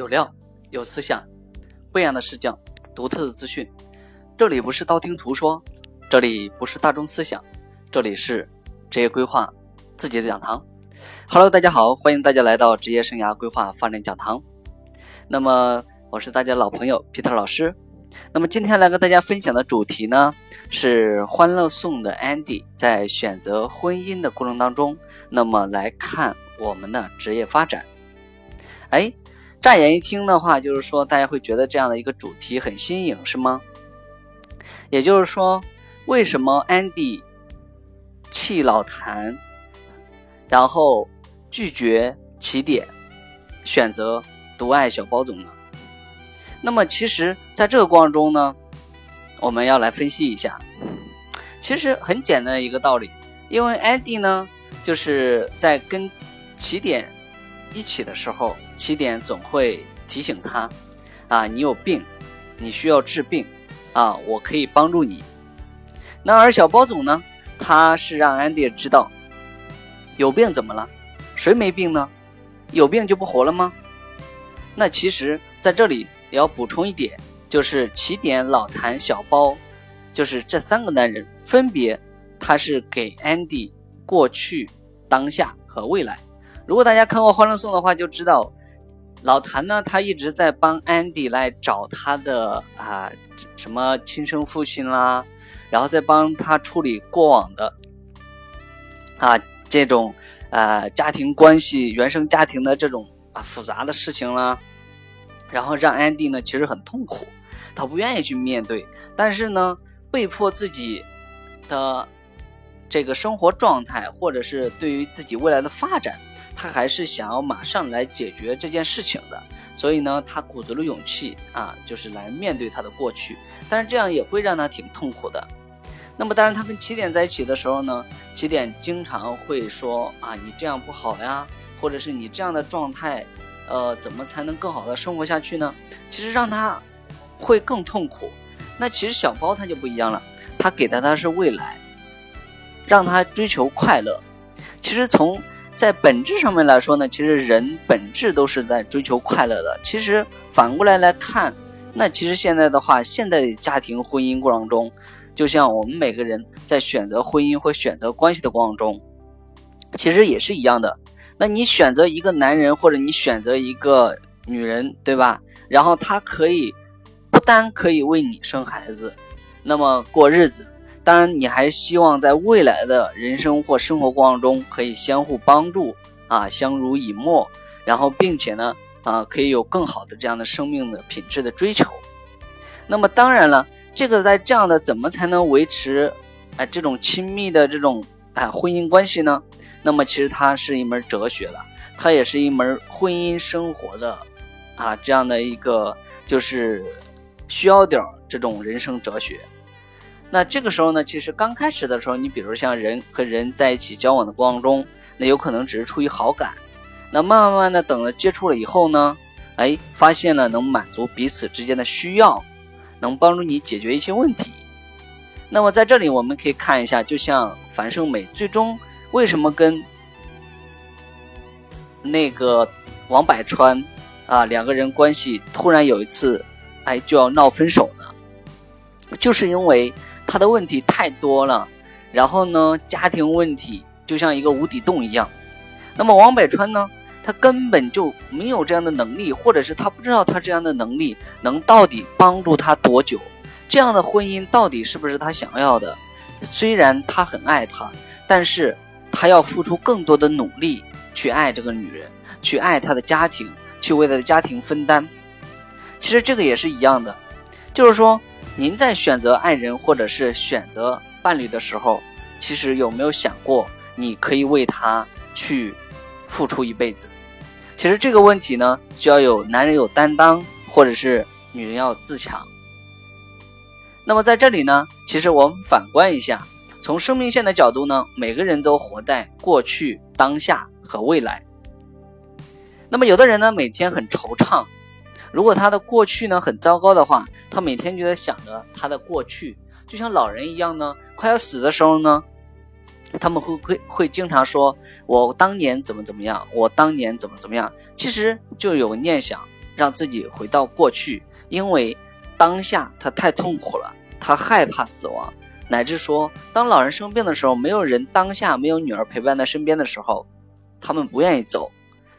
有料，有思想，不一样的视角，独特的资讯。这里不是道听途说，这里不是大众思想，这里是职业规划自己的讲堂。Hello，大家好，欢迎大家来到职业生涯规划发展讲堂。那么，我是大家老朋友 Peter 老师。那么今天来跟大家分享的主题呢，是《欢乐颂》的 Andy 在选择婚姻的过程当中，那么来看我们的职业发展。哎，乍眼一听的话，就是说大家会觉得这样的一个主题很新颖，是吗？也就是说，为什么安迪弃老谭，然后拒绝起点，选择独爱小包总呢？那么，其实在这个过程中呢，我们要来分析一下，其实很简单的一个道理，因为安迪呢，就是在跟起点。一起的时候，起点总会提醒他：“啊，你有病，你需要治病，啊，我可以帮助你。”那而小包总呢，他是让安迪知道，有病怎么了？谁没病呢？有病就不活了吗？那其实在这里也要补充一点，就是起点、老谭、小包，就是这三个男人，分别他是给安迪过去、当下和未来。如果大家看过《欢乐颂》的话，就知道老谭呢，他一直在帮安迪来找他的啊什么亲生父亲啦，然后再帮他处理过往的啊这种呃家庭关系、原生家庭的这种啊复杂的事情啦，然后让安迪呢其实很痛苦，他不愿意去面对，但是呢被迫自己的这个生活状态，或者是对于自己未来的发展。他还是想要马上来解决这件事情的，所以呢，他鼓足了勇气啊，就是来面对他的过去。但是这样也会让他挺痛苦的。那么，当然他跟起点在一起的时候呢，起点经常会说啊，你这样不好呀，或者是你这样的状态，呃，怎么才能更好的生活下去呢？其实让他会更痛苦。那其实小包他就不一样了，他给的他是未来，让他追求快乐。其实从在本质上面来说呢，其实人本质都是在追求快乐的。其实反过来来看，那其实现在的话，现在的家庭婚姻过程中，就像我们每个人在选择婚姻或选择关系的过程中，其实也是一样的。那你选择一个男人，或者你选择一个女人，对吧？然后他可以不单可以为你生孩子，那么过日子。当然，你还希望在未来的人生或生活过程中可以相互帮助啊，相濡以沫，然后并且呢啊，可以有更好的这样的生命的品质的追求。那么当然了，这个在这样的怎么才能维持哎这种亲密的这种哎婚姻关系呢？那么其实它是一门哲学了，它也是一门婚姻生活的啊这样的一个就是需要点这种人生哲学。那这个时候呢，其实刚开始的时候，你比如像人和人在一起交往的过程中，那有可能只是出于好感。那慢慢的等了接触了以后呢，哎，发现了能满足彼此之间的需要，能帮助你解决一些问题。那么在这里我们可以看一下，就像樊胜美最终为什么跟那个王百川啊两个人关系突然有一次，哎就要闹分手呢？就是因为。他的问题太多了，然后呢，家庭问题就像一个无底洞一样。那么王百川呢，他根本就没有这样的能力，或者是他不知道他这样的能力能到底帮助他多久，这样的婚姻到底是不是他想要的？虽然他很爱她，但是他要付出更多的努力去爱这个女人，去爱他的家庭，去为他的家庭分担。其实这个也是一样的，就是说。您在选择爱人或者是选择伴侣的时候，其实有没有想过，你可以为他去付出一辈子？其实这个问题呢，需要有男人有担当，或者是女人要自强。那么在这里呢，其实我们反观一下，从生命线的角度呢，每个人都活在过去、当下和未来。那么有的人呢，每天很惆怅。如果他的过去呢很糟糕的话，他每天就在想着他的过去，就像老人一样呢，快要死的时候呢，他们会会会经常说：“我当年怎么怎么样，我当年怎么怎么样。”其实就有念想，让自己回到过去，因为当下他太痛苦了，他害怕死亡，乃至说当老人生病的时候，没有人当下没有女儿陪伴在身边的时候，他们不愿意走，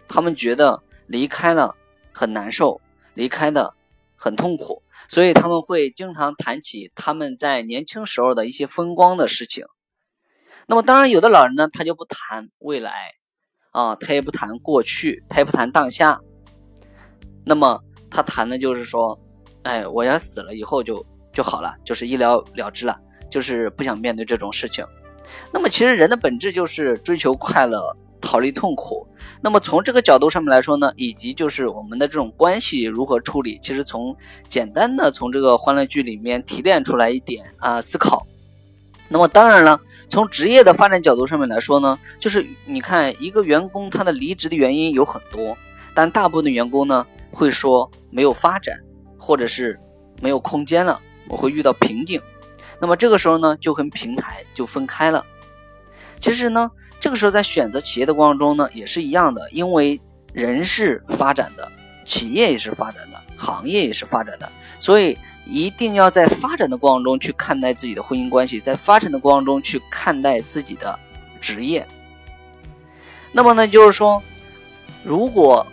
他们觉得离开了很难受，离开的很痛苦，所以他们会经常谈起他们在年轻时候的一些风光的事情。那么当然，有的老人呢，他就不谈未来啊，他也不谈过去，他也不谈当下。那么他谈的就是说，哎，我要死了以后就就好了，就是一了了之了，就是不想面对这种事情。那么其实人的本质就是追求快乐，考虑痛苦。那么从这个角度上面来说呢，以及就是我们的这种关系如何处理，其实从简单的从这个欢乐剧里面提炼出来一点啊思考。那么当然了，从职业的发展角度上面来说呢，就是你看一个员工他的离职的原因有很多，但大部分的员工呢会说没有发展，或者是没有空间了，我会遇到瓶颈。那么这个时候呢，就跟平台就分开了。其实呢，这个时候在选择企业的过程中呢，也是一样的，因为人是发展的，企业也是发展的，行业也是发展的，所以。一定要在发展的过程中去看待自己的婚姻关系，在发展的过程中去看待自己的职业。那么呢，就是说，如果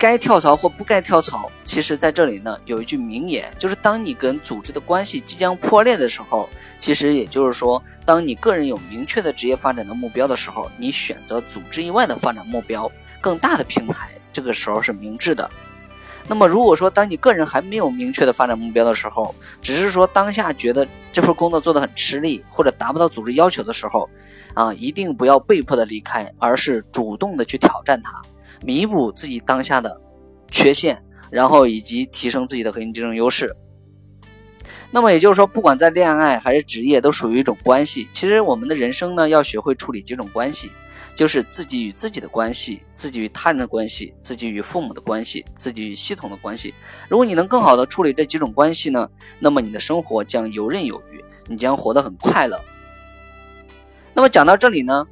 该跳槽或不该跳槽，其实在这里呢有一句名言，就是当你跟组织的关系即将破裂的时候，其实也就是说，当你个人有明确的职业发展的目标的时候，你选择组织以外的发展目标，更大的平台，这个时候是明智的。那么，如果说当你个人还没有明确的发展目标的时候，只是说当下觉得这份工作做得很吃力，或者达不到组织要求的时候，啊，一定不要被迫的离开，而是主动的去挑战它，弥补自己当下的缺陷，然后以及提升自己的核心竞争优势。那么也就是说，不管在恋爱还是职业，都属于一种关系。其实我们的人生呢，要学会处理几种关系。就是自己与自己的关系，自己与他人的关系，自己与父母的关系，自己与系统的关系。如果你能更好的处理这几种关系呢，那么你的生活将游刃有余，你将活得很快乐。那么讲到这里呢，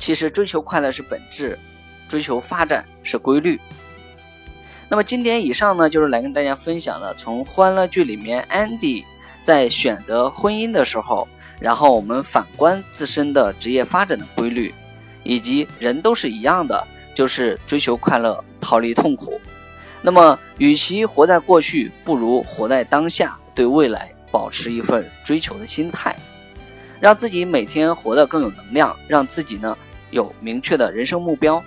其实追求快乐是本质，追求发展是规律。那么今天以上呢，就是来跟大家分享的，从欢乐剧里面 Andy 在选择婚姻的时候，然后我们反观自身的职业发展的规律。以及人都是一样的，就是追求快乐，逃离痛苦。那么，与其活在过去，不如活在当下，对未来保持一份追求的心态，让自己每天活得更有能量，让自己呢有明确的人生目标。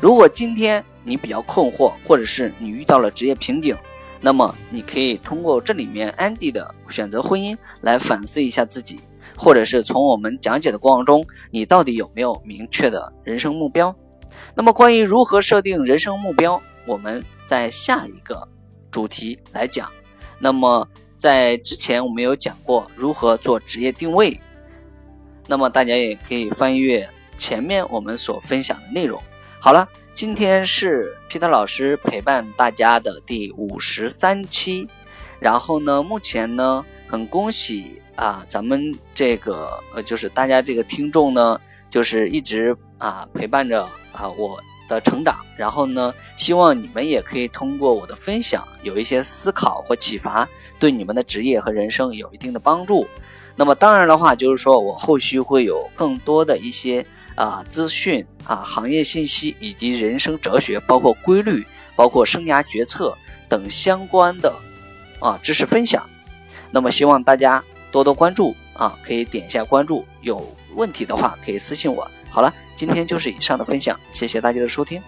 如果今天你比较困惑，或者是你遇到了职业瓶颈，那么你可以通过这里面安迪的选择婚姻来反思一下自己。或者是从我们讲解的过程中，你到底有没有明确的人生目标？那么关于如何设定人生目标，我们在下一个主题来讲。那么在之前我们有讲过如何做职业定位，那么大家也可以翻阅前面我们所分享的内容。好了，今天是皮特老师陪伴大家的第五十三期，然后呢，目前呢，很恭喜。啊，咱们这个呃，就是大家这个听众呢，就是一直啊陪伴着啊我的成长，然后呢，希望你们也可以通过我的分享有一些思考或启发，对你们的职业和人生有一定的帮助。那么当然的话，就是说我后续会有更多的一些啊资讯啊行业信息以及人生哲学，包括规律，包括生涯决策等相关的啊知识分享。那么希望大家。多多关注啊，可以点一下关注。有问题的话可以私信我。好了，今天就是以上的分享，谢谢大家的收听。